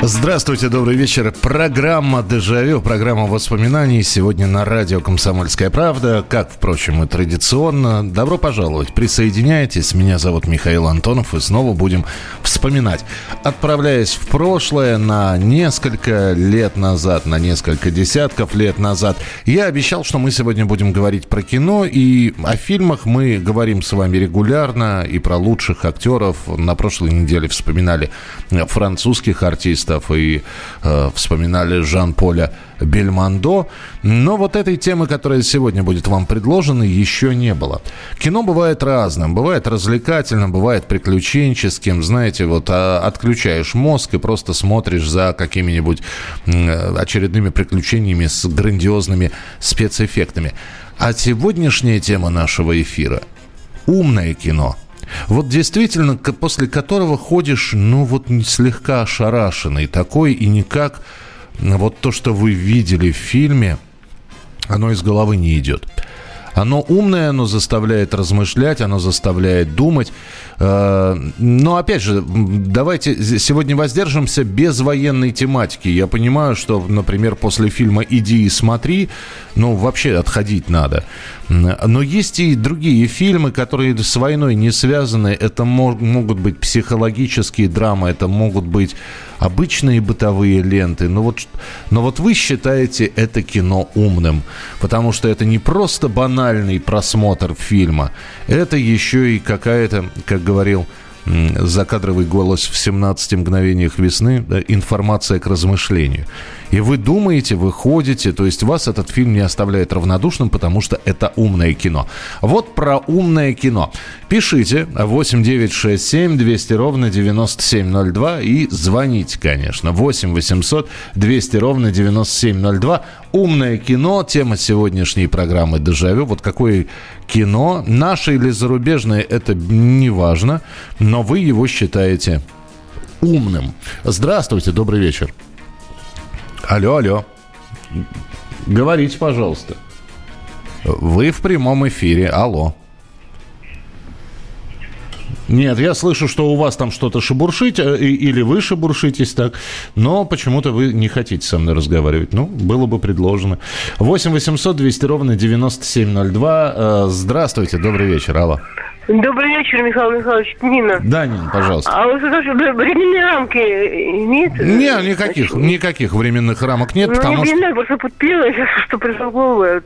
Здравствуйте, добрый вечер. Программа «Дежавю», программа воспоминаний. Сегодня на радио «Комсомольская правда». Как, впрочем, и традиционно. Добро пожаловать. Присоединяйтесь. Меня зовут Михаил Антонов. И снова будем вспоминать. Отправляясь в прошлое на несколько лет назад, на несколько десятков лет назад, я обещал, что мы сегодня будем говорить про кино. И о фильмах мы говорим с вами регулярно. И про лучших актеров. На прошлой неделе вспоминали французских артистов артистов и э, вспоминали Жан-Поля Бельмондо. Но вот этой темы, которая сегодня будет вам предложена, еще не было. Кино бывает разным. Бывает развлекательным, бывает приключенческим. Знаете, вот а, отключаешь мозг и просто смотришь за какими-нибудь э, очередными приключениями с грандиозными спецэффектами. А сегодняшняя тема нашего эфира – умное кино – вот действительно, после которого ходишь, ну вот слегка ошарашенный такой, и никак вот то, что вы видели в фильме, оно из головы не идет. Оно умное, оно заставляет размышлять, оно заставляет думать. Э, но опять же, давайте сегодня воздержимся без военной тематики. Я понимаю, что, например, после фильма «Иди и смотри», ну, вообще отходить надо. Но есть и другие фильмы, которые с войной не связаны. Это могут быть психологические драмы, это могут быть обычные бытовые ленты. Но вот, но вот вы считаете это кино умным, потому что это не просто банальный просмотр фильма, это еще и какая-то, как говорил закадровый голос в 17 мгновениях весны, информация к размышлению. И вы думаете, вы ходите, то есть вас этот фильм не оставляет равнодушным, потому что это умное кино. Вот про умное кино. Пишите 8967 200 ровно 9702 и звоните, конечно. 8 800 200 ровно 9702. Умное кино, тема сегодняшней программы «Дежавю». Вот какое кино, наше или зарубежное, это не важно, но вы его считаете умным. Здравствуйте, добрый вечер. Алло, алло. Говорите, пожалуйста. Вы в прямом эфире. Алло. Нет, я слышу, что у вас там что-то шебуршить, э, или вы шебуршитесь так, но почему-то вы не хотите со мной разговаривать. Ну, было бы предложено. 8 800 200 ровно 9702. Э, здравствуйте, добрый вечер, алло. Добрый вечер, Михаил Михайлович. Нина. Да, Нина, пожалуйста. А вы скажите, временные рамки нет? Нет, никаких, никаких временных рамок нет, ну, потому не что... знаю, просто подпела, что в голову.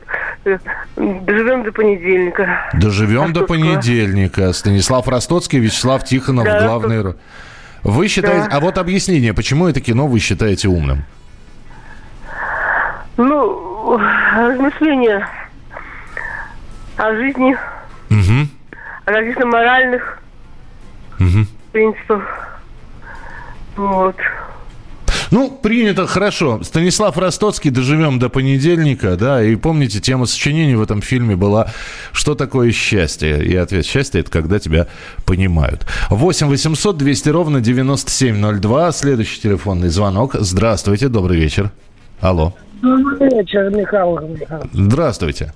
Доживем до понедельника. Доживем до понедельника. Станислав Ростоцкий, Вячеслав Тихонов, да, главный... Что... Вы считаете... Да. А вот объяснение, почему это кино вы считаете умным? Ну, размышления о жизни. Угу каких-то моральных угу. принципов. Вот. Ну, принято, хорошо. Станислав Ростоцкий, доживем до понедельника, да, и помните, тема сочинений в этом фильме была «Что такое счастье?» И ответ «Счастье – это когда тебя понимают». 8 800 200 ровно 9702, следующий телефонный звонок. Здравствуйте, добрый вечер. Алло. Добрый вечер, Михаил Михайлович. Здравствуйте.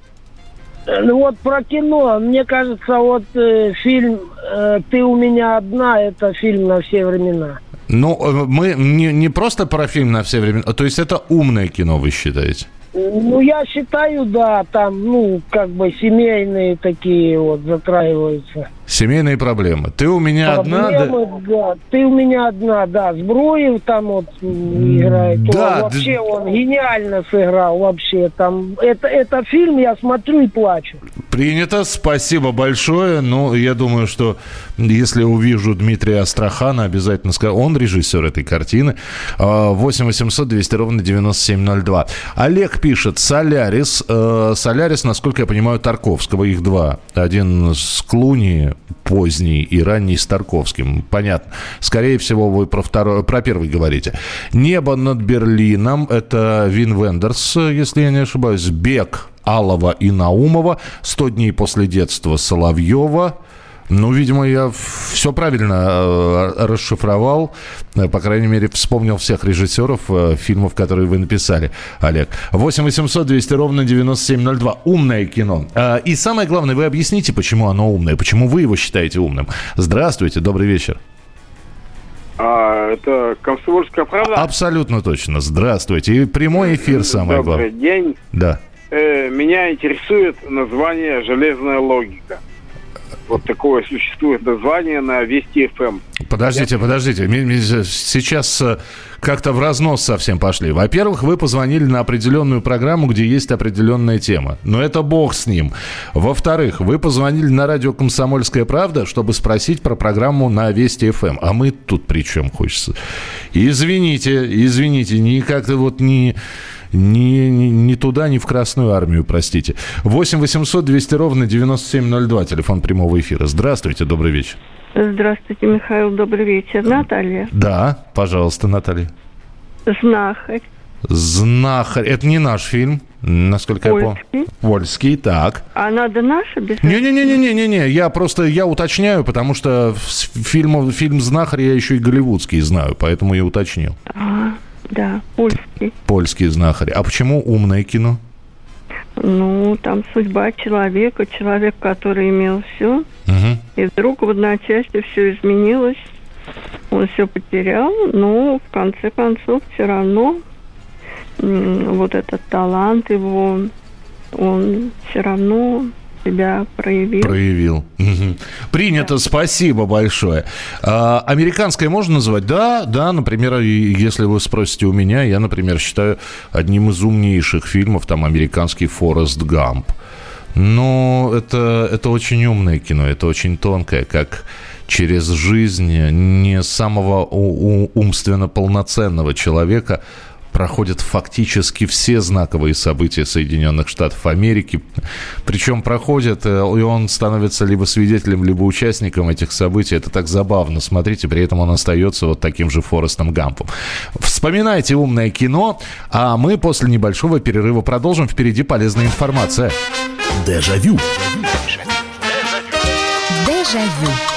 Ну вот про кино. Мне кажется, вот э, фильм э, «Ты у меня одна» – это фильм на все времена. Ну, э, мы не, не просто про фильм на все времена, то есть это умное кино, вы считаете? Ну, я считаю, да, там, ну, как бы семейные такие вот затраиваются. Семейные проблемы. Ты у меня проблемы, одна, да? да? Ты у меня одна, да. Сбруев там вот играет. Да. Он, вообще да. он гениально сыграл вообще. Там это это фильм я смотрю и плачу. Принято, спасибо большое. Ну, я думаю, что если увижу Дмитрия Астрахана, обязательно скажу. Он режиссер этой картины. 8 800 200 ровно 9702. Олег пишет, Солярис. Э, Солярис, насколько я понимаю, Тарковского. Их два. Один с Клуни, поздний и ранний с Тарковским. Понятно. Скорее всего, вы про, второй, про первый говорите. «Небо над Берлином» — это Вин Вендерс, если я не ошибаюсь. «Бег» Алова и Наумова. «100 дней после детства» Соловьева. Ну, видимо, я все правильно э, расшифровал. Э, по крайней мере, вспомнил всех режиссеров э, фильмов, которые вы написали, Олег. 8 800 200 ровно 9702. Умное кино. И самое главное, вы объясните, почему оно умное, почему вы его считаете умным. Здравствуйте, добрый вечер. А, это «Комсомольская правда»? Абсолютно точно. Здравствуйте. И прямой эфир самое Добрый главное. день. Да. Э, меня интересует название «Железная логика». Вот такое существует название на Вести ФМ. Подождите, подождите. Ми- ми- Сейчас э, как-то в разнос совсем пошли. Во-первых, вы позвонили на определенную программу, где есть определенная тема. Но это бог с ним. Во-вторых, вы позвонили на радио «Комсомольская правда», чтобы спросить про программу на Вести ФМ. А мы тут при чем хочется? Извините, извините, не как-то вот не... Ни, ни, ни туда, ни в Красную Армию, простите. 8 800 200 ровно 9702, телефон прямого эфира. Здравствуйте, добрый вечер. Здравствуйте, Михаил, добрый вечер. Наталья, Да, пожалуйста, Наталья. знахарь, Знахарь. Это не наш фильм, насколько я помню. польский. Так. А надо наша без... Не-не-не-не-не-не, я просто, я уточняю, потому что с фильма, фильм «Знахарь» я еще и голливудский знаю, поэтому я уточнил. А, да, польский. Польский «Знахарь». А почему умное кино? Ну, там судьба человека, человек, который имел все, Мгм. и вдруг в одночасье все изменилось, он все потерял, но в конце концов все равно вот этот талант его, он все равно себя проявил. Проявил. Принято, спасибо большое. А, американское можно называть? Да, да, например, если вы спросите у меня, я, например, считаю одним из умнейших фильмов там американский «Форест Гамп». Но это, это очень умное кино, это очень тонкое, как через жизнь не самого у- у- умственно полноценного человека проходят фактически все знаковые события Соединенных Штатов Америки. Причем проходят, э, и он становится либо свидетелем, либо участником этих событий. Это так забавно. Смотрите, при этом он остается вот таким же Форестом Гампом. Вспоминайте умное кино, а мы после небольшого перерыва продолжим. Впереди полезная информация. Дежавю. Дежавю.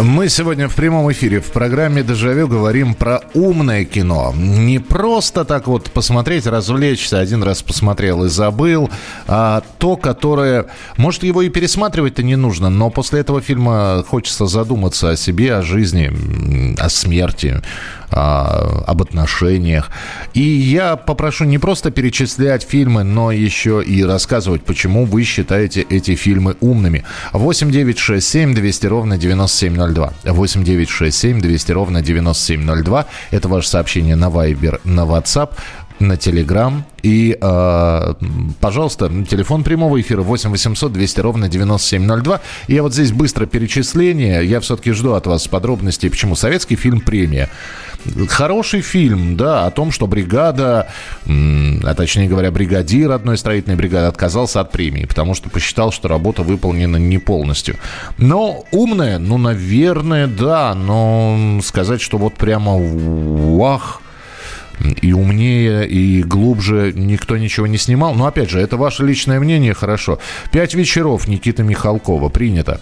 Мы сегодня в прямом эфире в программе «Дежавю» говорим про умное кино. Не просто так вот посмотреть, развлечься, один раз посмотрел и забыл, а то, которое... Может, его и пересматривать-то не нужно, но после этого фильма хочется задуматься о себе, о жизни, о смерти, а, об отношениях. И я попрошу не просто перечислять фильмы, но еще и рассказывать, почему вы считаете эти фильмы умными. 8 9 6 7 200 ровно 9702. 8 9 6 7 200 ровно 9702. Это ваше сообщение на Viber, на WhatsApp на Телеграм. И, э, пожалуйста, телефон прямого эфира 8 800 200 ровно 9702. И я вот здесь быстро перечисление. Я все-таки жду от вас подробностей, почему советский фильм «Премия». Хороший фильм, да, о том, что бригада, а точнее говоря, бригадир одной строительной бригады отказался от премии, потому что посчитал, что работа выполнена не полностью. Но умная, ну, наверное, да, но сказать, что вот прямо вах, и умнее, и глубже никто ничего не снимал. Но, опять же, это ваше личное мнение, хорошо. «Пять вечеров» Никита Михалкова, принято.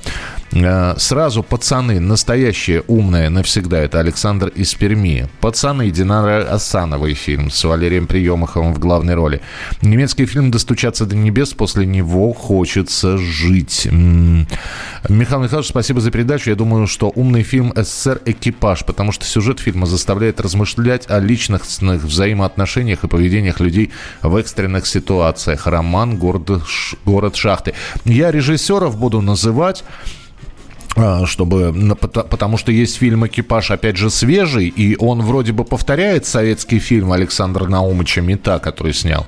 Э, Сразу «Пацаны», настоящее умное навсегда, это Александр из Перми. «Пацаны», Динара Асановый фильм с Валерием Приемаховым в главной роли. Немецкий фильм «Достучаться до небес», после него хочется жить. Михаил Михайлович, спасибо за передачу. Я думаю, что умный фильм «СССР. Экипаж», потому что сюжет фильма заставляет размышлять о личностных взаимоотношениях и поведениях людей в экстренных ситуациях. Роман «Город, город шахты». Я режиссеров буду называть. А, чтобы, потому что есть фильм «Экипаж», опять же, свежий, и он вроде бы повторяет советский фильм Александра Наумыча «Мета», который снял.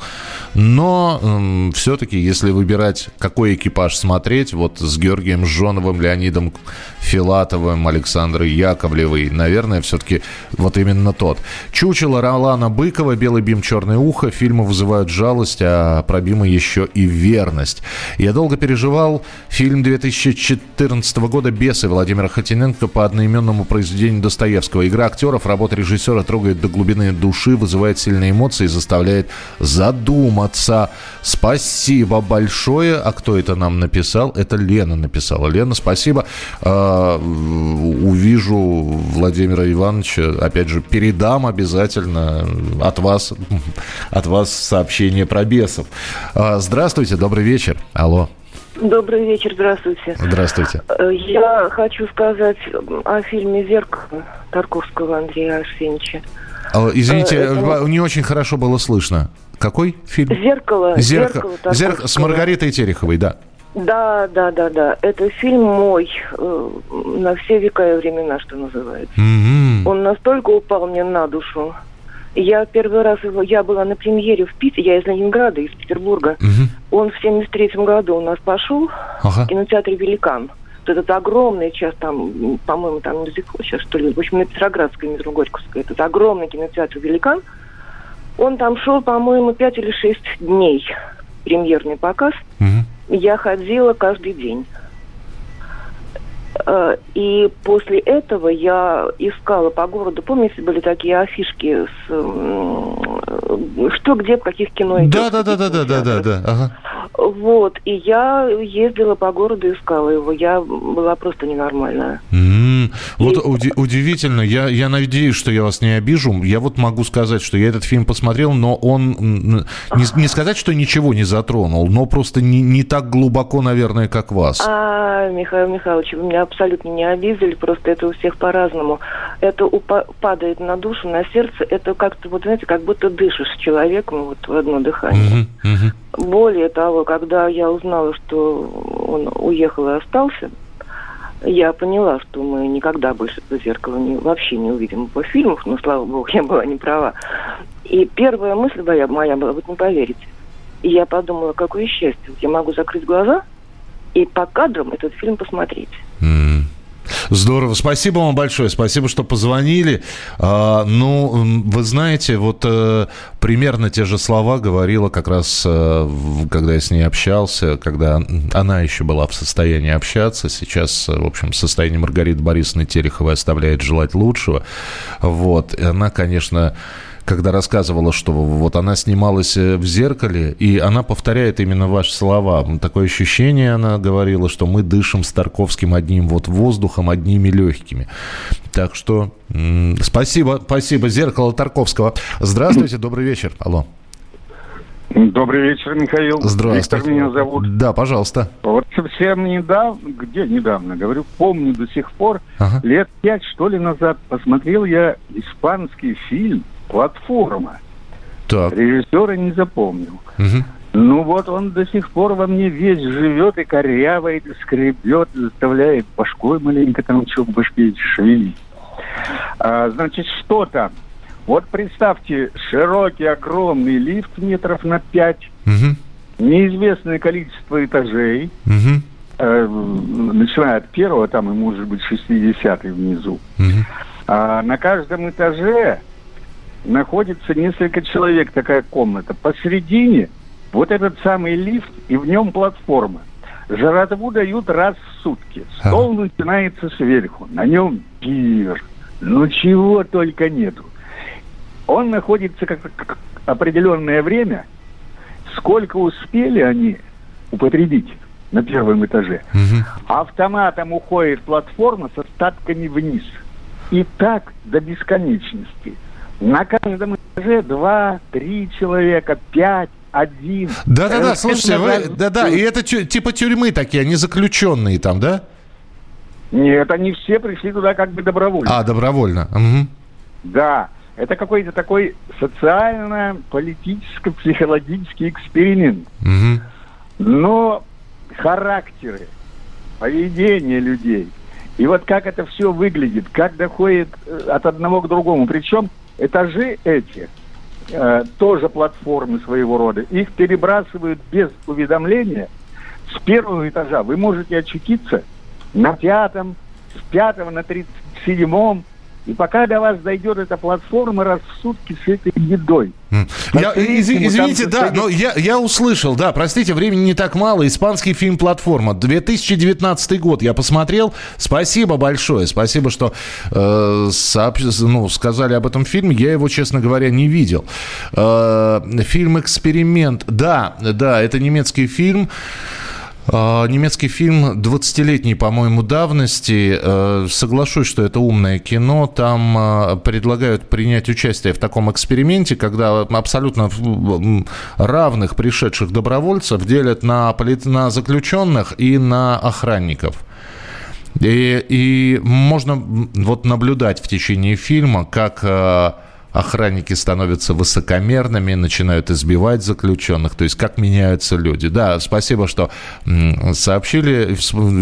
Но э, все-таки, если выбирать, какой экипаж смотреть, вот с Георгием Жоновым, Леонидом Филатовым, Александрой Яковлевой, наверное, все-таки вот именно тот. «Чучело» Ролана Быкова, «Белый бим, черное ухо» фильмы вызывают жалость, а про Бима еще и верность. Я долго переживал фильм 2014 года «Бесы» Владимира Хотиненко по одноименному произведению Достоевского. Игра актеров, работа режиссера трогает до глубины души, вызывает сильные эмоции и заставляет задуматься. Спасибо большое. А кто это нам написал? Это Лена написала. Лена, спасибо. А, увижу Владимира Ивановича. Опять же, передам обязательно от вас, от вас сообщение про бесов. А, здравствуйте, добрый вечер. Алло. Добрый вечер, здравствуйте. Здравствуйте. Э, я хочу сказать о фильме «Зеркало» Тарковского Андрея Арсеньевича. А, извините, э, Это... не очень хорошо было слышно. Какой фильм? «Зеркало». «Зеркало». «Зеркало», с Маргаритой Тереховой, да. Да, да, да, да. Это фильм мой э, на все века и времена, что называется. Mm-hmm. Он настолько упал мне на душу. Я первый раз его, я была на премьере в Питере, я из Ленинграда, из Петербурга. Угу. Он в 73-м году у нас пошел ага. в кинотеатре «Великан». Вот этот огромный сейчас там, по-моему, там мюзикл сейчас, что ли, в общем, на Петроградской, метро Горьковской, этот огромный кинотеатр «Великан». Он там шел, по-моему, 5 или 6 дней, премьерный показ. Угу. Я ходила каждый день. Э, и после этого я искала по городу, помните, были такие афишки с что, где, в каких кино идет. Да, да, да, да, да, да, да, да. Ага. Вот, и я ездила по городу, искала его. Я была просто ненормальная. Mm-hmm. Вот и... уди- удивительно. Я, я надеюсь, что я вас не обижу. Я вот могу сказать, что я этот фильм посмотрел, но он... Не, не сказать, что ничего не затронул, но просто не, не так глубоко, наверное, как вас. А, Михаил Михайлович, вы меня абсолютно не обидели, просто это у всех по-разному. Это упа- падает на душу, на сердце. Это как-то, вот знаете, как будто дышишь человеком вот в одно дыхание. Mm-hmm. Mm-hmm. Более того, когда я узнала, что он уехал и остался, я поняла, что мы никогда больше это зеркало не, вообще не увидим по фильмах, но, слава богу, я была не права. И первая мысль моя, моя была, вот не поверите. И я подумала, какое счастье, я могу закрыть глаза и по кадрам этот фильм посмотреть. Mm. Здорово. Спасибо вам большое. Спасибо, что позвонили. А, ну, вы знаете, вот а, примерно те же слова говорила как раз, а, когда я с ней общался, когда она еще была в состоянии общаться. Сейчас, в общем, состояние Маргариты Борисовны Тереховой оставляет желать лучшего. Вот. И она, конечно когда рассказывала, что вот она снималась э, в зеркале, и она повторяет именно ваши слова. Такое ощущение, она говорила, что мы дышим с Тарковским одним вот воздухом, одними легкими. Так что спасибо, спасибо. Зеркало Тарковского. Здравствуйте, добрый вечер. Алло. Добрый вечер, Михаил. Здравствуйте. Виктор меня зовут. Да, пожалуйста. Вот совсем недавно, где недавно, говорю, помню до сих пор, ага. лет пять, что ли, назад посмотрел я испанский фильм платформа. Так. Режиссера не запомнил. Угу. Ну вот он до сих пор во мне весь живет и корявает, и скребет, и заставляет башкой маленько там что в башке шевелить. А, значит, что там? Вот представьте, широкий, огромный лифт метров на пять, угу. неизвестное количество этажей, угу. э, начиная от первого, там и может быть 60 внизу. Угу. А на каждом этаже находится несколько человек, такая комната. Посередине вот этот самый лифт, и в нем платформа. Жратву дают раз в сутки. Стол а. начинается сверху. На нем пир. Ну, чего только нету. Он находится как, как определенное время. Сколько успели они употребить на первом этаже. Угу. Автоматом уходит платформа с остатками вниз. И так до бесконечности. На каждом этаже два, три человека, пять, один. Да-да-да, слушайте, вы, да-да, и это типа тюрьмы такие, они заключенные там, да? Нет, они все пришли туда как бы добровольно. А, добровольно. Угу. Да, это какой-то такой социально-политическо-психологический эксперимент. Угу. Но характеры, поведение людей И вот как это все выглядит, как доходит э, от одного к другому. Причем этажи эти э, тоже платформы своего рода. Их перебрасывают без уведомления с первого этажа. Вы можете очутиться на пятом, с пятого на тридцать седьмом, и пока до вас дойдет эта платформа, раз в сутки с этой едой. Я, из, извините, да, но я, я услышал, да, простите, времени не так мало. Испанский фильм «Платформа», 2019 год, я посмотрел. Спасибо большое, спасибо, что э, сооб... ну, сказали об этом фильме. Я его, честно говоря, не видел. Э, фильм «Эксперимент», да, да, это немецкий фильм. Немецкий фильм 20-летней, по-моему, давности. Э, соглашусь, что это умное кино. Там а, предлагают принять участие в таком эксперименте, когда абсолютно равных пришедших добровольцев делят на, на заключенных и на охранников. И, и можно вот наблюдать в течение фильма, как а, охранники становятся высокомерными, начинают избивать заключенных, то есть как меняются люди. Да, спасибо, что сообщили.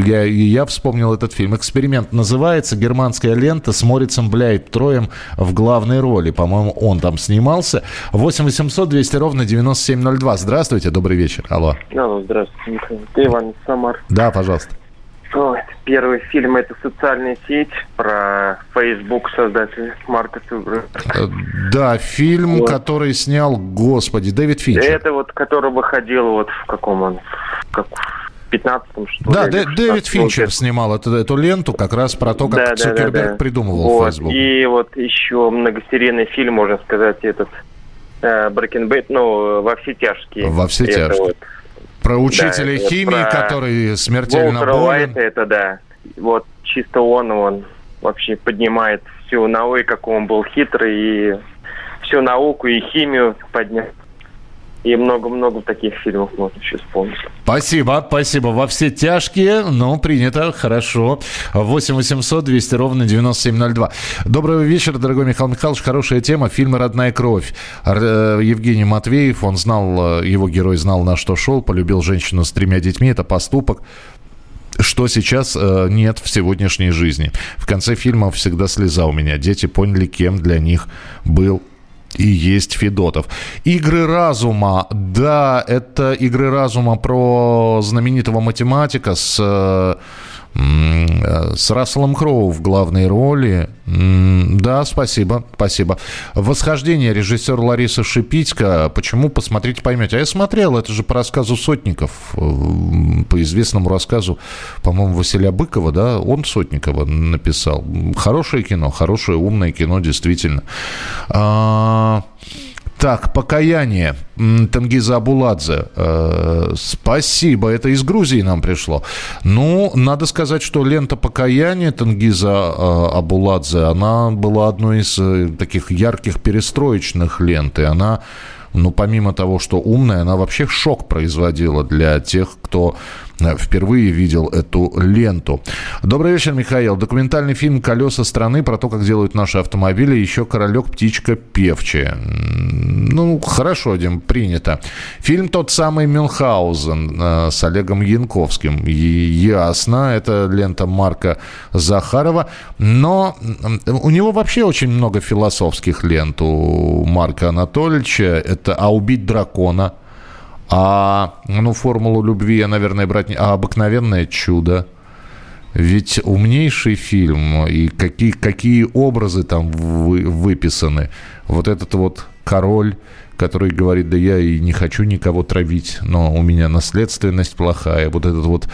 Я, я вспомнил этот фильм. «Эксперимент» называется. Германская лента с Морицем Бляйт Троем в главной роли. По-моему, он там снимался. 8 800 200 ровно 9702. Здравствуйте, добрый вечер. Алло. Алло, здравствуйте. Ты Иван Самар. Да, пожалуйста. Первый фильм это социальная сеть про Facebook создатель Марка Цукерберга. Э, да, фильм, вот. который снял, господи, Дэвид Финчер. Это вот, который выходил вот в каком он, как в 15-м, что Да, ли, Дэвид Финчер снимал эту, эту ленту как раз про то, как да, Цукерберг да, да, да. придумывал вот. Facebook. И вот еще многосерийный фильм, можно сказать, этот э, Breaking Bad, ну, во все тяжкие. Во все тяжкие. Вот про учителя да, химии, про который смертельно Волтера болен. Уайта, это да. Вот чисто он, он вообще поднимает всю науку, как он был хитрый, и всю науку и химию поднял. И много-много таких фильмов можно еще вспомнить. Спасибо, спасибо. Во все тяжкие, но принято, хорошо. 8 800 200 ровно 9702. Доброго вечера, дорогой Михаил Михайлович. Хорошая тема. Фильм «Родная кровь». Э, Евгений Матвеев, он знал, э, его герой знал, на что шел, полюбил женщину с тремя детьми. Это поступок что сейчас э, нет в сегодняшней жизни. В конце фильма всегда слеза у меня. Дети поняли, кем для них был и есть Федотов. Игры разума. Да, это игры разума про знаменитого математика с э, с Расселом Кроу в главной роли. Да, спасибо, спасибо. «Восхождение» режиссер Лариса Шипитько. Почему? Посмотрите, поймете. А я смотрел, это же по рассказу Сотников, э, по известному рассказу, по-моему, Василия Быкова, да, он Сотникова написал. Хорошее кино, хорошее, умное кино, действительно. А... Так, покаяние. Тангиза Абуладзе. Э, спасибо, это из Грузии нам пришло. Ну, надо сказать, что лента покаяния Тангиза э, Абуладзе, она была одной из э, таких ярких перестроечных лент. И она ну, помимо того, что умная, она вообще шок производила для тех, кто впервые видел эту ленту. Добрый вечер, Михаил. Документальный фильм «Колеса страны» про то, как делают наши автомобили. Еще «Королек, птичка, певчая». Ну, хорошо, Дим, принято. Фильм тот самый «Мюнхгаузен» э, с Олегом Янковским. И ясно, это лента Марка Захарова. Но у него вообще очень много философских лент у Марка Анатольевича. Это «А убить дракона», а, ну, формулу любви я, наверное, брать не... А обыкновенное чудо. Ведь умнейший фильм, и какие, какие образы там вы, выписаны. Вот этот вот король, который говорит, да я и не хочу никого травить, но у меня наследственность плохая. Вот этот вот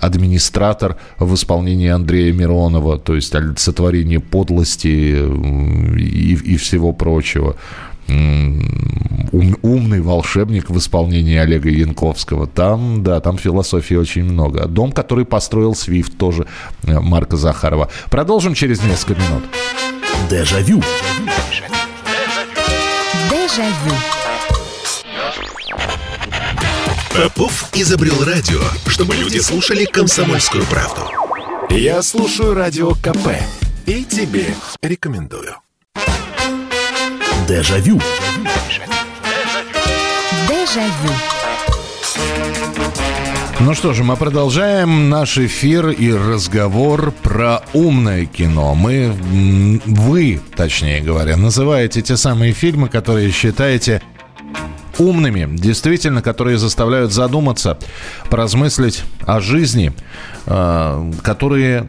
администратор в исполнении Андрея Миронова, то есть олицетворение подлости и, и всего прочего ум, умный волшебник в исполнении Олега Янковского. Там, да, там философии очень много. Дом, который построил Свифт, тоже э, Марка Захарова. Продолжим через несколько минут. Дежавю. Дежавю. Попов изобрел радио, чтобы люди слушали комсомольскую правду. Я слушаю радио КП и тебе рекомендую. Дежавю. Дежавю. Ну что же, мы продолжаем наш эфир и разговор про умное кино. Мы, вы, точнее говоря, называете те самые фильмы, которые считаете умными, действительно, которые заставляют задуматься, поразмыслить о жизни, э, которые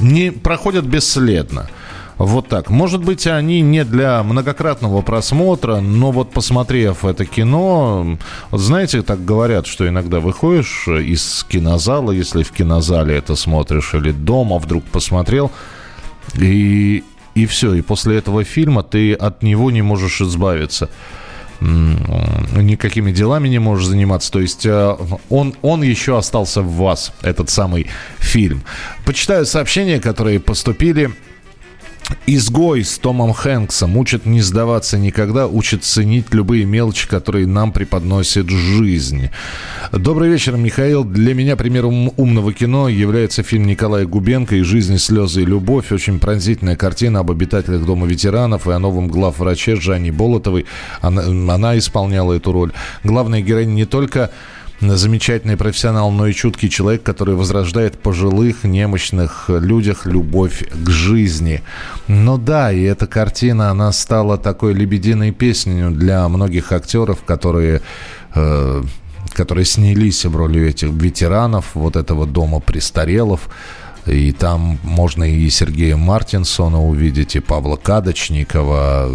не проходят бесследно. Вот так. Может быть, они не для многократного просмотра, но вот посмотрев это кино, знаете, так говорят, что иногда выходишь из кинозала, если в кинозале это смотришь, или дома вдруг посмотрел, и, и все, и после этого фильма ты от него не можешь избавиться никакими делами не можешь заниматься. То есть э, он, он еще остался в вас, этот самый фильм. Почитаю сообщения, которые поступили Изгой с Томом Хэнксом учит не сдаваться никогда, учит ценить любые мелочи, которые нам преподносит жизнь. Добрый вечер, Михаил. Для меня примером умного кино является фильм Николая Губенко «И жизнь, слезы и любовь». Очень пронзительная картина об обитателях Дома ветеранов и о новом главвраче Жанне Болотовой. Она, она исполняла эту роль. Главная героиня не только замечательный профессионал, но и чуткий человек, который возрождает пожилых, немощных людях любовь к жизни. Но да, и эта картина, она стала такой лебединой песней для многих актеров, которые... Э, которые снялись в роли этих ветеранов вот этого дома престарелых. И там можно и Сергея Мартинсона увидеть, и Павла Кадочникова.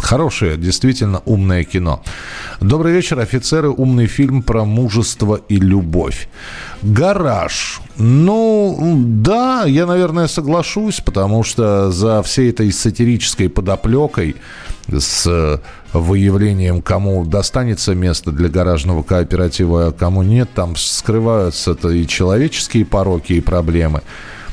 Хорошее, действительно умное кино. Добрый вечер, офицеры. Умный фильм про мужество и любовь. Гараж. Ну, да, я, наверное, соглашусь, потому что за всей этой сатирической подоплекой с выявлением, кому достанется место для гаражного кооператива, а кому нет, там скрываются-то и человеческие пороки, и проблемы.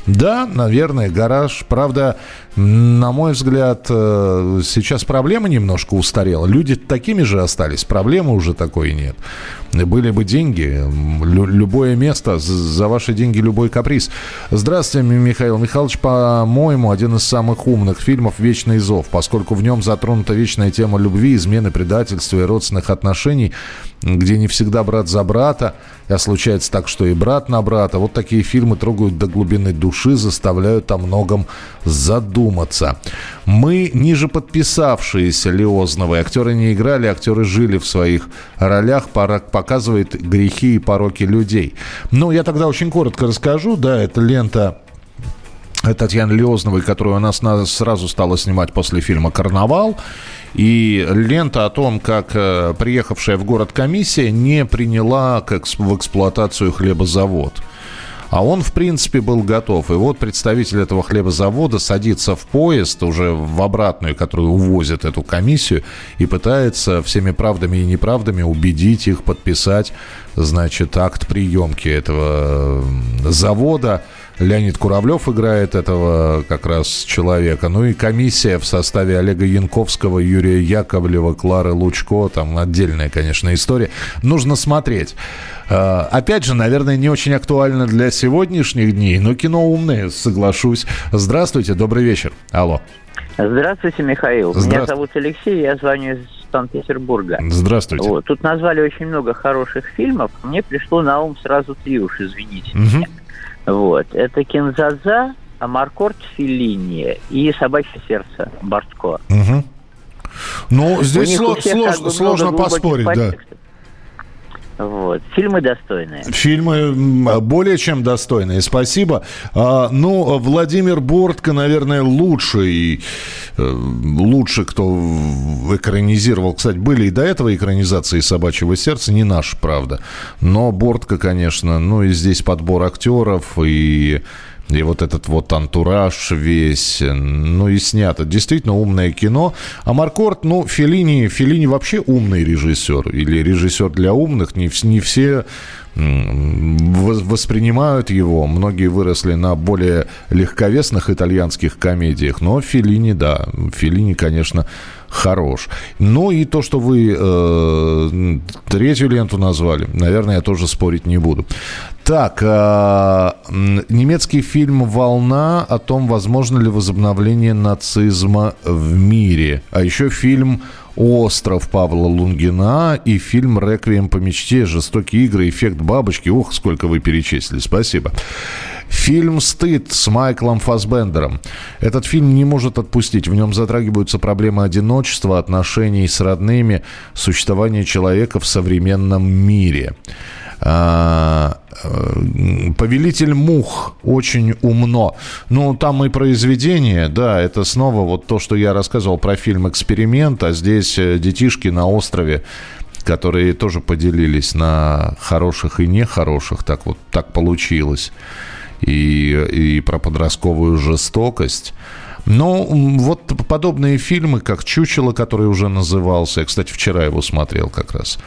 Да, наверное, гараж. Правда, на мой взгляд, э, сейчас проблема немножко устарела. Люди такими же остались, проблемы уже такой нет. Были бы деньги, любое место, за ваши деньги любой каприз. Здравствуйте, Михаил Михайлович, по-моему, один из самых умных фильмов «Вечный зов», поскольку в нем затронута вечная тема любви, измены, предательства и родственных отношений, где не всегда брат за брата, а случается так, что и брат на брата. Вот такие фильмы трогают до глубины души, заставляют о многом задуматься. Мы, ниже подписавшиеся Лиозновой, актеры не играли, актеры жили в своих ролях, показывает грехи и пороки людей. Ну, я тогда очень коротко расскажу. Да, это лента Татьяны Лиозновой, которую она сразу стала снимать после фильма «Карнавал». И лента о том, как э, приехавшая в город комиссия не приняла в эксплуатацию хлебозавод. А он, в принципе, был готов. И вот представитель этого хлебозавода садится в поезд уже в обратную, который увозит эту комиссию, и пытается всеми правдами и неправдами убедить их подписать, значит, акт приемки этого завода. Леонид Куравлев играет этого как раз человека. Ну и комиссия в составе Олега Янковского, Юрия Яковлева, Клары Лучко. Там отдельная, конечно, история. Нужно смотреть. А, опять же, наверное, не очень актуально для сегодняшних дней, но кино умное, соглашусь. Здравствуйте, добрый вечер. Алло. Здравствуйте, Михаил. Здра... Меня зовут Алексей, я звоню из Санкт-Петербурга. Здравствуйте. Вот. Тут назвали очень много хороших фильмов. Мне пришло на ум сразу три уж, извините угу. меня. Вот. Это Кинзаза, Амаркорт Филини и Собачье сердце Бартко. Угу. Ну, здесь сло- слож- сложно поспорить, да. Вот. Фильмы достойные. Фильмы более чем достойные. Спасибо. А, ну, Владимир Бортко, наверное, лучший, э, лучше, кто экранизировал. Кстати, были и до этого экранизации «Собачьего сердца», не наш, правда. Но Бортко, конечно, ну и здесь подбор актеров, и и вот этот вот антураж весь, ну и снято. Действительно умное кино. А Маркорт, ну, Феллини, Феллини вообще умный режиссер. Или режиссер для умных. Не, не все воспринимают его. Многие выросли на более легковесных итальянских комедиях. Но Феллини, да, Феллини, конечно, хорош. Ну и то, что вы э, третью ленту назвали, наверное, я тоже спорить не буду. Так, э, немецкий фильм «Волна» о том, возможно ли возобновление нацизма в мире. А еще фильм «Остров» Павла Лунгина и фильм «Реквием по мечте», «Жестокие игры», «Эффект бабочки». Ох, сколько вы перечислили. Спасибо. Фильм «Стыд» с Майклом Фасбендером. Этот фильм не может отпустить. В нем затрагиваются проблемы одиночества, отношений с родными, существования человека в современном мире. А, э, Повелитель мух очень умно. Ну, там и произведение, да, это снова вот то, что я рассказывал про фильм «Эксперимент», а здесь э, детишки на острове которые тоже поделились на хороших и нехороших, так вот так получилось, и, и про подростковую жестокость. Но вот подобные фильмы, как «Чучело», который уже назывался, я, кстати, вчера его смотрел как раз,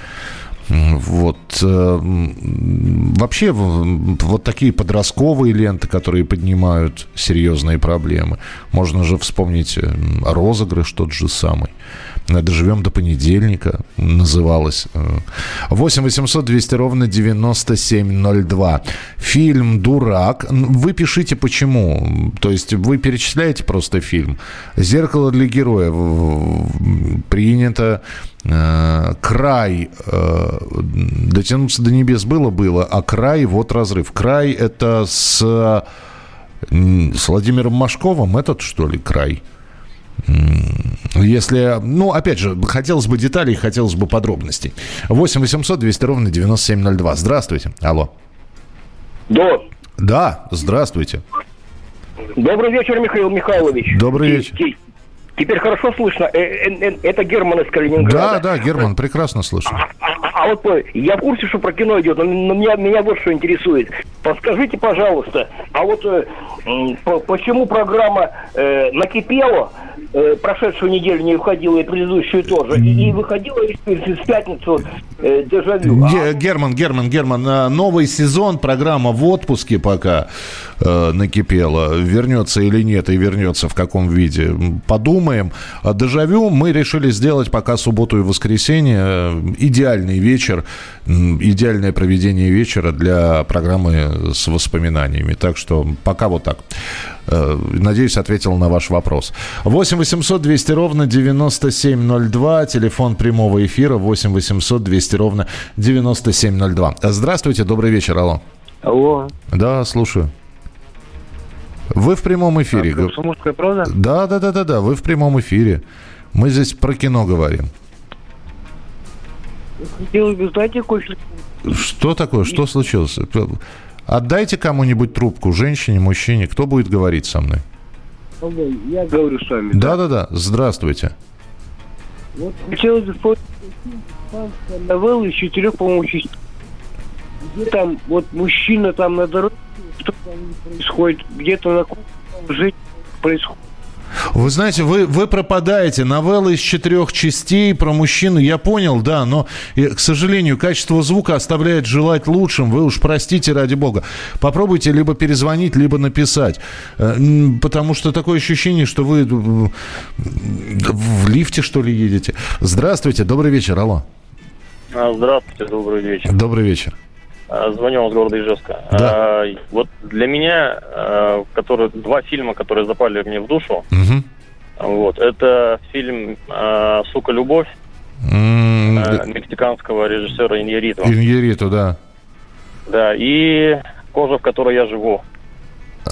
вот. Э, вообще, вот такие подростковые ленты, которые поднимают серьезные проблемы. Можно же вспомнить э, розыгрыш тот же самый. Доживем до понедельника называлось. 8 800 200 ровно 9702. Фильм «Дурак». Вы пишите почему. То есть вы перечисляете просто фильм. «Зеркало для героя» принято Э, край э, дотянуться до небес было было, а край вот разрыв. Край это с, с Владимиром Машковым этот что ли край? Если, ну, опять же, хотелось бы деталей, хотелось бы подробностей. 8 800 200 ровно 9702. Здравствуйте. Алло. Да. Да, здравствуйте. Добрый вечер, Михаил Михайлович. Добрый вечер. Теперь хорошо слышно. Э, э, э, это Герман из Калининграда. Да, да, Герман, прекрасно слышно. А, а, а, а вот я в курсе, что про кино идет, но, но меня, меня вот что интересует. Подскажите, пожалуйста, а вот э, почему программа э, накипела, э, прошедшую неделю не выходила, и предыдущую тоже, и, выходила в пятницу э, дежавю? А... Герман, Герман, Герман, новый сезон, программа в отпуске пока э, накипела. Вернется или нет, и вернется в каком виде. Подумай думаем. А дежавю мы решили сделать пока субботу и воскресенье. Э, идеальный вечер, идеальное проведение вечера для программы с воспоминаниями. Так что пока вот так. Э, надеюсь, ответил на ваш вопрос. 8 800 200 ровно 9702. Телефон прямого эфира 8 800 200 ровно 9702. Здравствуйте, добрый вечер, алло. Алло. Да, слушаю. Вы в прямом эфире. А, Комсомольская правда? Да, да, да, да, да. Вы в прямом эфире. Мы здесь про кино говорим. Хотел бы, знаете, какой Что такое? Что случилось? Отдайте кому-нибудь трубку, женщине, мужчине. Кто будет говорить со мной? Я говорю с вами. Да, да, да. Здравствуйте. Вот хотелось бы новеллы из четырех, по-моему, частей. Где там вот мужчина там на дороге что там происходит, где-то на кухне жить происходит. Вы знаете, вы, вы пропадаете. Новелла из четырех частей про мужчину, я понял, да, но, к сожалению, качество звука оставляет желать лучшим. Вы уж простите, ради бога. Попробуйте либо перезвонить, либо написать. Э, потому что такое ощущение, что вы в лифте, что ли, едете. Здравствуйте, добрый вечер, алло. А, здравствуйте, добрый вечер. Добрый вечер. А, звоню вам с города Ижевска. Да. А, вот для меня, а, которые, два фильма, которые запали мне в душу, угу. вот, это фильм а, «Сука, любовь» mm. мексиканского режиссера Иньерито. Иньерито, да. Да, и «Кожа, в которой я живу».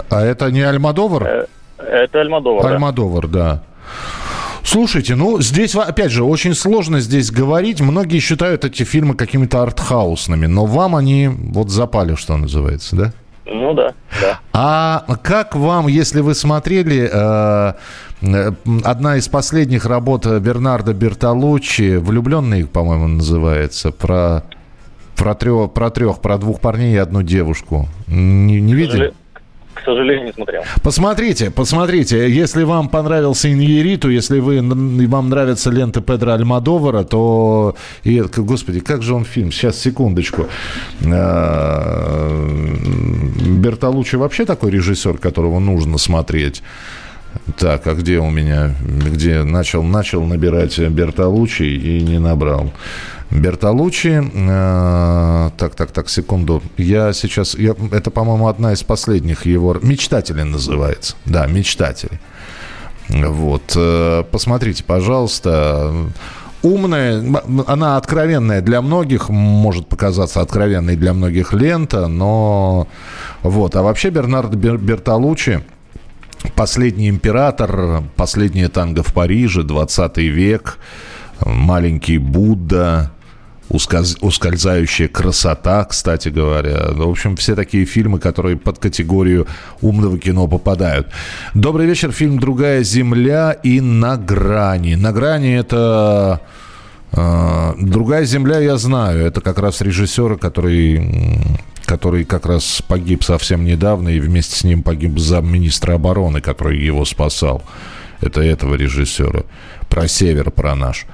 А это не Альмадовар? Э, это Альмадовар, Альмадовар, да. да. Слушайте, ну, здесь, опять же, очень сложно здесь говорить. Многие считают эти фильмы какими-то артхаусными, но вам они вот запали, что называется, да? Ну да, да. А как вам, если вы смотрели э, э одна из последних работ Бернарда Бертолуччи, «Влюбленные», по-моему, называется, про, про, трех, про трех, про двух парней и одну девушку. Не, не видели? К сожалению, не смотрел. Посмотрите, посмотрите. Если вам понравился Иньериту, если вы, вам нравятся ленты Педро Альмадовара, то... И, господи, как же он фильм? Сейчас, секундочку. А, Бертолуччи вообще такой режиссер, которого нужно смотреть. Так, а где у меня? Где начал, начал набирать Бертолуччи и не набрал. Бертолуччи. Э, так, так, так, секунду. Я сейчас... Я, это, по-моему, одна из последних его... «Мечтатели» называется. Да, «Мечтатели». Вот. Э, посмотрите, пожалуйста. умная, она откровенная для многих, может показаться откровенной для многих лента, но вот. А вообще Бернард Бертолуччи, последний император, последнее танго в Париже, 20 век, маленький Будда, ускользающая красота, кстати говоря. В общем, все такие фильмы, которые под категорию умного кино попадают. Добрый вечер. Фильм «Другая земля» и «На грани». «На грани» — это... Э, «Другая земля» я знаю. Это как раз режиссера, который который как раз погиб совсем недавно, и вместе с ним погиб замминистра обороны, который его спасал. Это этого режиссера про север, про наш.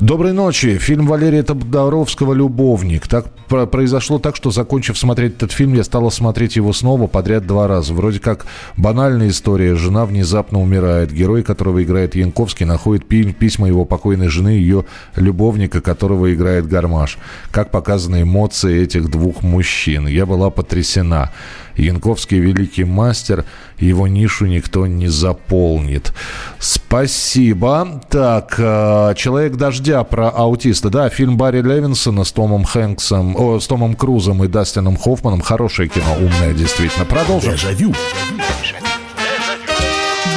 Доброй ночи. Фильм Валерия Тодоровского «Любовник». Так произошло так, что, закончив смотреть этот фильм, я стала смотреть его снова подряд два раза. Вроде как банальная история. Жена внезапно умирает. Герой, которого играет Янковский, находит письма его покойной жены, ее любовника, которого играет Гармаш. Как показаны эмоции этих двух мужчин. Я была потрясена. Янковский великий мастер, его нишу никто не заполнит. Спасибо. Так, э, «Человек дождя» про аутиста. Да, фильм Барри Левинсона с Томом Хэнксом, о, с Томом Крузом и Дастином Хоффманом. Хорошее кино, умное действительно. Продолжим. Дежавю.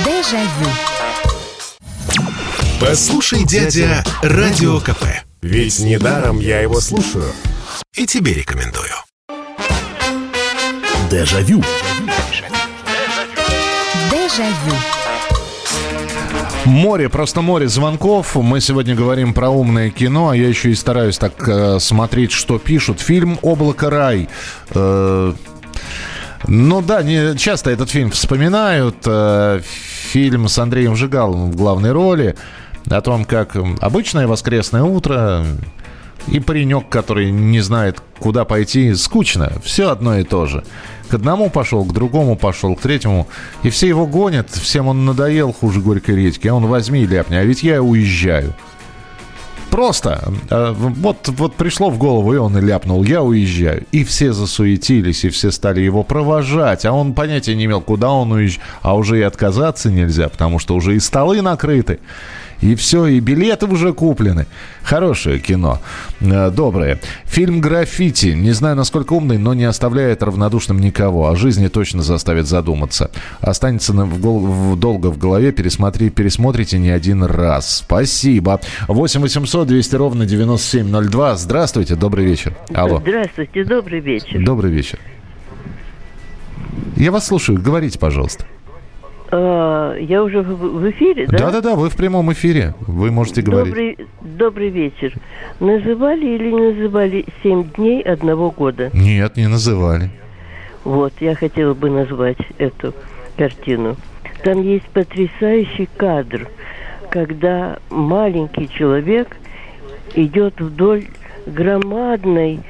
Дежавю. Послушай, дядя, Радио КП. Ведь недаром я его слушаю. И тебе рекомендую. Дежавю. Дежавю. Море, просто море звонков. Мы сегодня говорим про умное кино, а я еще и стараюсь так э, смотреть, что пишут. Фильм «Облако рай». Э, ну да, не часто этот фильм вспоминают. Э, фильм с Андреем Жигаловым в главной роли. О том, как обычное воскресное утро и паренек, который не знает, куда пойти, скучно. Все одно и то же. К одному пошел, к другому пошел, к третьему. И все его гонят, всем он надоел хуже горькой редьки. А он возьми и ляпни, а ведь я уезжаю. Просто. Э, вот, вот пришло в голову, и он и ляпнул, я уезжаю. И все засуетились, и все стали его провожать. А он понятия не имел, куда он уезжает. А уже и отказаться нельзя, потому что уже и столы накрыты. И все, и билеты уже куплены. Хорошее кино. Э, доброе. Фильм «Граффити». Не знаю, насколько умный, но не оставляет равнодушным никого. О жизни точно заставит задуматься. Останется в гол- в, долго в голове. Пересмотри, пересмотрите не один раз. Спасибо. 8 800 200 ровно 9702. Здравствуйте, добрый вечер. Алло. Здравствуйте, добрый вечер. Добрый вечер. Я вас слушаю. Говорите, пожалуйста. А, я уже в эфире, да? Да-да-да, вы в прямом эфире. Вы можете говорить. Добрый, добрый вечер. Называли или не называли «Семь дней одного года»? Нет, не называли. Вот, я хотела бы назвать эту картину. Там есть потрясающий кадр, когда маленький человек идет вдоль громадной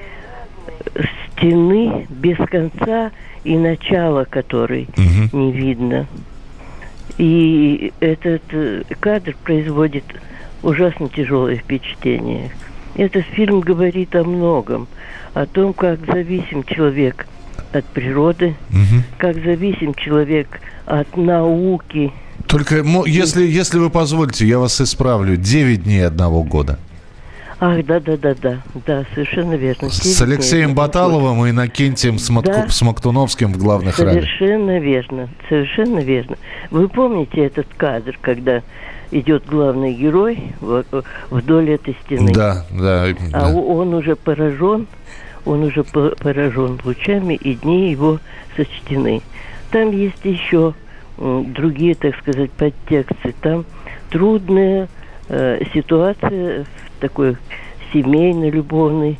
стены без конца и начала которой угу. не видно. И этот э, кадр производит ужасно тяжелое впечатление. Этот фильм говорит о многом, о том, как зависим человек от природы, угу. как зависим человек от науки. Только если, если вы позволите, я вас исправлю. Девять дней одного года. Ах, да, да, да, да, да, совершенно верно. С Алексеем Баталовым и Иннокентием Сматку... да. Смоктуновским в главных ролях. Совершенно верно, совершенно верно. Вы помните этот кадр, когда идет главный герой вдоль этой стены? Да, да. А да. он уже поражен, он уже поражен лучами, и дни его сочтены. Там есть еще другие, так сказать, подтексты. Там трудная э, ситуация такой семейной, любовной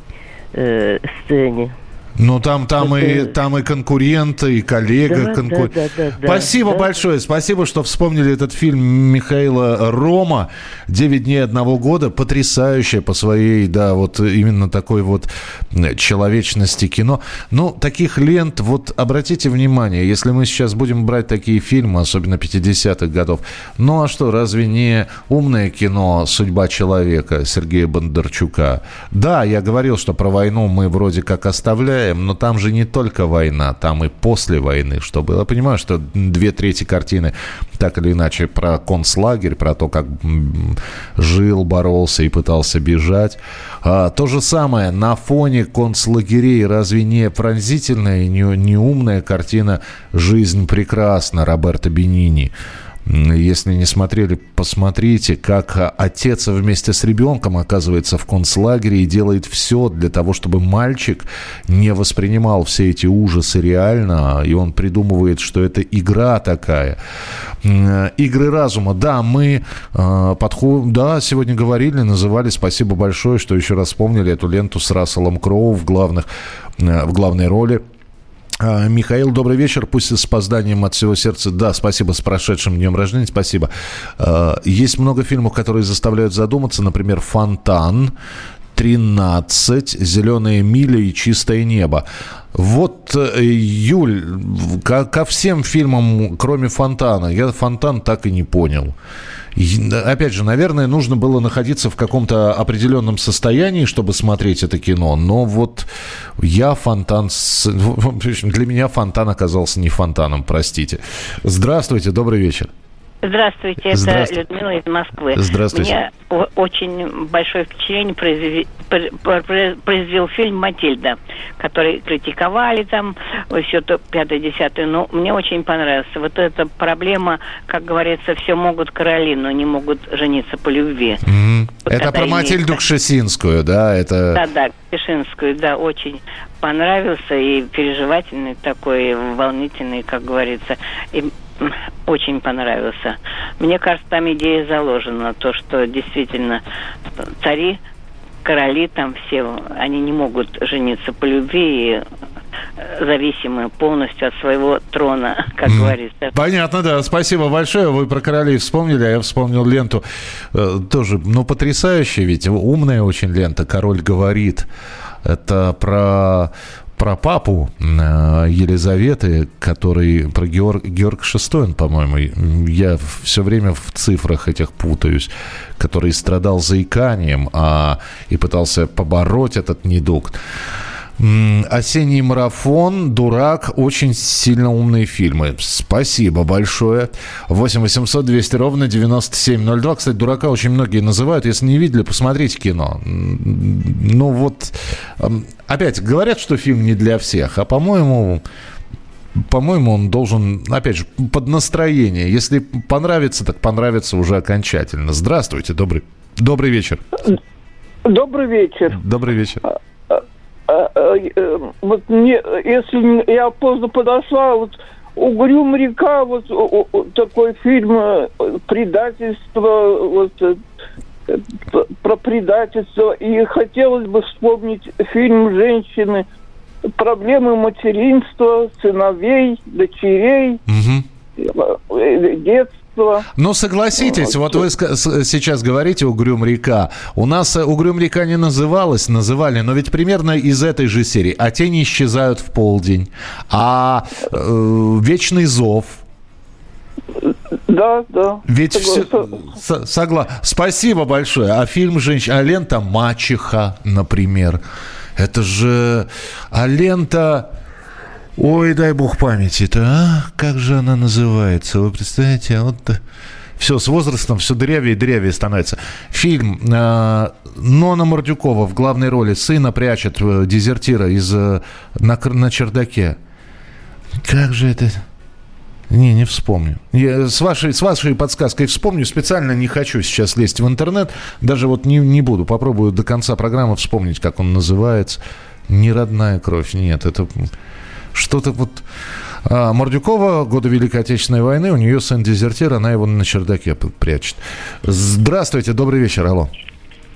э, сцене. Ну, там, там, это... и, там и конкуренты, и коллега. Да, конкур... да, да, да, Спасибо да. большое. Спасибо, что вспомнили этот фильм Михаила Рома «Девять дней одного года». Потрясающее по своей, да, вот именно такой вот человечности кино. Ну, таких лент, вот обратите внимание, если мы сейчас будем брать такие фильмы, особенно 50-х годов, ну, а что, разве не умное кино «Судьба человека» Сергея Бондарчука? Да, я говорил, что про войну мы вроде как оставляем, отмечаем, но там же не только война, там и после войны, что было. Я понимаю, что две трети картины так или иначе про концлагерь, про то, как жил, боролся и пытался бежать. А, то же самое на фоне концлагерей разве не пронзительная и не, не умная картина «Жизнь прекрасна» Роберта Бенини? Если не смотрели, посмотрите, как отец вместе с ребенком оказывается в концлагере и делает все для того, чтобы мальчик не воспринимал все эти ужасы реально, и он придумывает, что это игра такая. Игры разума. Да, мы э, подходим, да, сегодня говорили, называли, спасибо большое, что еще раз вспомнили эту ленту с Расселом Кроу в, главных, в главной роли. А, Михаил, добрый вечер. Пусть с опозданием от всего сердца. Да, спасибо с прошедшим днем рождения. Спасибо. А, есть много фильмов, которые заставляют задуматься. Например, «Фонтан», 13, «Зеленая миля» и «Чистое небо». Вот, э, Юль, ко, ко всем фильмам, кроме «Фонтана», я «Фонтан» так и не понял. Опять же, наверное, нужно было находиться в каком-то определенном состоянии, чтобы смотреть это кино. Но вот я фонтан... Для меня фонтан оказался не фонтаном, простите. Здравствуйте, добрый вечер. Здравствуйте, это Здравствуйте. Людмила из Москвы. Здравствуйте. Мне очень большое впечатление произвел, фильм «Матильда», который критиковали там, все то пятое-десятое, но мне очень понравился. Вот эта проблема, как говорится, все могут короли, но не могут жениться по любви. Mm-hmm. Вот это про Матильду есть... Кшесинскую, да? Это... Да-да, Кшесинскую, да, очень понравился и переживательный такой, волнительный, как говорится. И очень понравился. Мне кажется, там идея заложена, то, что действительно цари, короли там все, они не могут жениться по любви и э, зависимы полностью от своего трона, как mm. говорится. Понятно, да. Спасибо большое. Вы про королей вспомнили, а я вспомнил ленту. Э, тоже, ну, потрясающая ведь, умная очень лента «Король говорит». Это про про папу э, Елизаветы, который про Георг, Георг VI, по-моему, я все время в цифрах этих путаюсь, который страдал заиканием а, и пытался побороть этот недуг. Осенний марафон, дурак, очень сильно умные фильмы. Спасибо большое. 8 800 200 ровно 9702. Кстати, дурака очень многие называют. Если не видели, посмотрите кино. Ну вот, опять говорят, что фильм не для всех, а по-моему, по-моему, он должен, опять же, под настроение. Если понравится, так понравится уже окончательно. Здравствуйте, добрый, добрый вечер. Добрый вечер. Добрый вечер. Э, э, вот мне, если я поздно подошла, вот Угрюм река, вот такой фильм э, предательство, вот про предательство. И хотелось бы вспомнить фильм «Женщины», проблемы материнства, сыновей, дочерей, угу. детства чувство. Ну, согласитесь, вот, вот вы сейчас говорите «Угрюм река». У нас э, «Угрюм река» не называлась, называли, но ведь примерно из этой же серии. А тени исчезают в полдень. А э, «Вечный зов», да, да. Ведь согласен. все... Согла... Спасибо большое. А фильм «Женщина», а лента «Мачеха», например. Это же... А лента... Ой, дай бог памяти-то, а? Как же она называется? Вы представляете, а вот все, с возрастом все дрявее и дрявее становится. Фильм э, Нона Мордюкова в главной роли сына прячет э, дезертира из, э, на, на чердаке. Как же это... Не, не вспомню. Я с, вашей, с вашей подсказкой вспомню. Специально не хочу сейчас лезть в интернет. Даже вот не, не буду. Попробую до конца программы вспомнить, как он называется. Не родная кровь. Нет, это что-то вот... А, Мордюкова, годы Великой Отечественной войны, у нее сын дезертир, она его на чердаке прячет. Здравствуйте, добрый вечер, алло.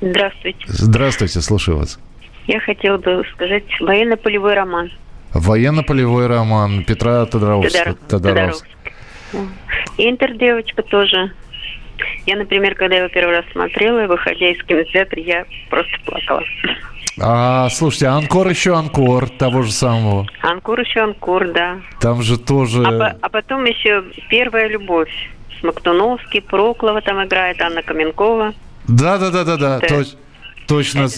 Здравствуйте. Здравствуйте, слушаю вас. Я хотела бы сказать военно-полевой роман. Военно-полевой роман Петра Тодоровского. Тодоровского. Интер-девочка тоже. Я, например, когда его первый раз смотрела, выходя из кинотеатра, я просто плакала. А, слушайте, Анкор еще Анкор того же самого. Анкор еще Анкор, да. Там же тоже... А, а потом еще Первая любовь. Смоктуновский, Проклова там играет, Анна Каменкова. Да-да-да-да-да, Точ, точно.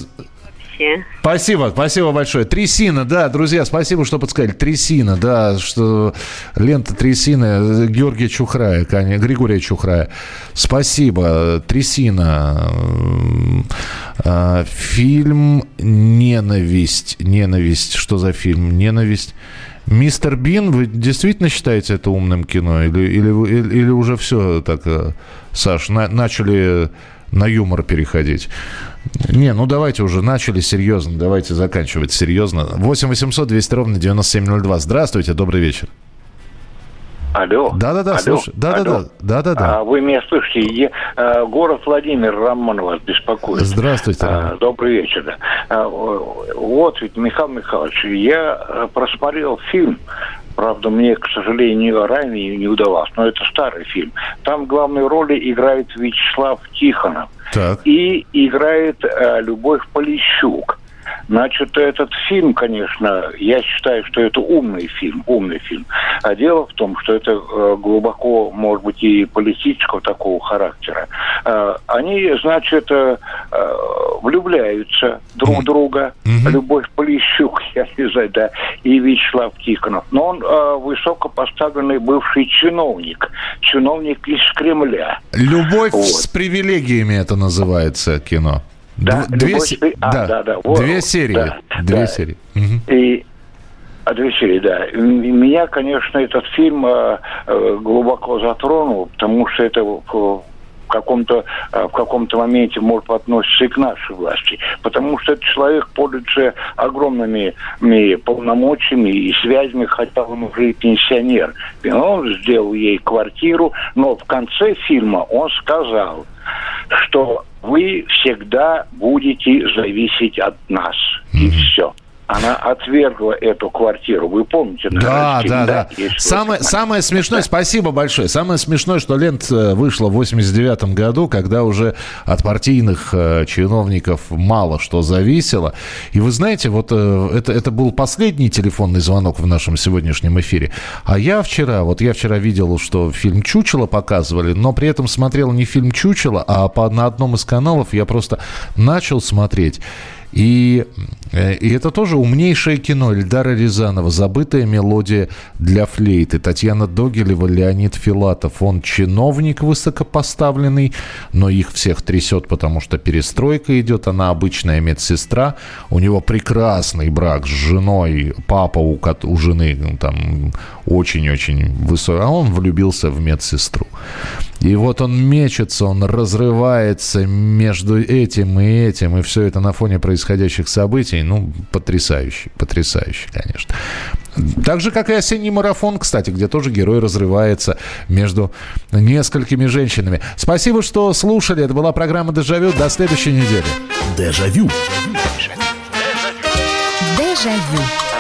События. Спасибо, спасибо большое. Трясина, да, друзья, спасибо, что подсказали. Трясина, да, что лента Трясина Георгия Чухрая, Григория Чухрая. Спасибо. Трясина. А, фильм «Ненависть». «Ненависть». Что за фильм? «Ненависть». Мистер Бин, вы действительно считаете это умным кино? Или, или, или, или уже все так, э, Саш, на, начали на юмор переходить? Не, ну давайте уже начали серьезно, давайте заканчивать серьезно. 8 800 200 ровно 9702. Здравствуйте, добрый вечер. Алло. Да-да-да, слушай. Да-да-да. Да-да-да. А, вы меня слышите? Я, а, город Владимир Роман вас беспокоит. Здравствуйте, А, добрый вечер. А, вот ведь, Михаил Михайлович, я а, просмотрел фильм Правда, мне, к сожалению, ранее не удалось, но это старый фильм. Там главные роли играет Вячеслав Тихонов. Так. И играет э, Любовь Полищук. Значит, этот фильм, конечно, я считаю, что это умный фильм, умный фильм. А дело в том, что это э, глубоко, может быть, и политического такого характера. Э, они, значит, э, влюбляются друг в друга. Mm-hmm. Любовь Полищук, я не знаю, да, и Вячеслав Тихонов. Но он высокопоставленный бывший чиновник, чиновник из Кремля. Любовь вот. с привилегиями это называется кино. Да, две, се... а, да. Да, да, вот, две серии. Да, две да. серии. И а две серии, да. Меня, конечно, этот фильм э, э, глубоко затронул, потому что это в каком-то э, в каком-то моменте может относиться и к нашей власти, потому что этот человек пользуется огромными полномочиями и связями, хотя он уже и пенсионер. И он сделал ей квартиру, но в конце фильма он сказал, что вы всегда будете зависеть от нас. Mm-hmm. И все она отвергла эту квартиру. Вы помните? Да, да, да. Самое, самое смешное, да. спасибо большое. Самое смешное, что лента вышла в 89 году, когда уже от партийных э, чиновников мало что зависело. И вы знаете, вот э, это, это был последний телефонный звонок в нашем сегодняшнем эфире. А я вчера, вот я вчера видел, что фильм «Чучело» показывали, но при этом смотрел не фильм «Чучело», а по, на одном из каналов я просто начал смотреть. И, э, и это тоже умнейшее кино Эльдара Рязанова «Забытая мелодия для флейты». Татьяна Догилева, Леонид Филатов. Он чиновник высокопоставленный, но их всех трясет, потому что перестройка идет. Она обычная медсестра. У него прекрасный брак с женой. Папа у, у жены ну, там очень-очень высокий. А он влюбился в медсестру. И вот он мечется, он разрывается между этим и этим, и все это на фоне происходящих событий. Ну, потрясающе, потрясающе, конечно. Так же, как и осенний марафон, кстати, где тоже герой разрывается между несколькими женщинами. Спасибо, что слушали. Это была программа «Дежавю». До следующей недели. Дежавю. Дежавю.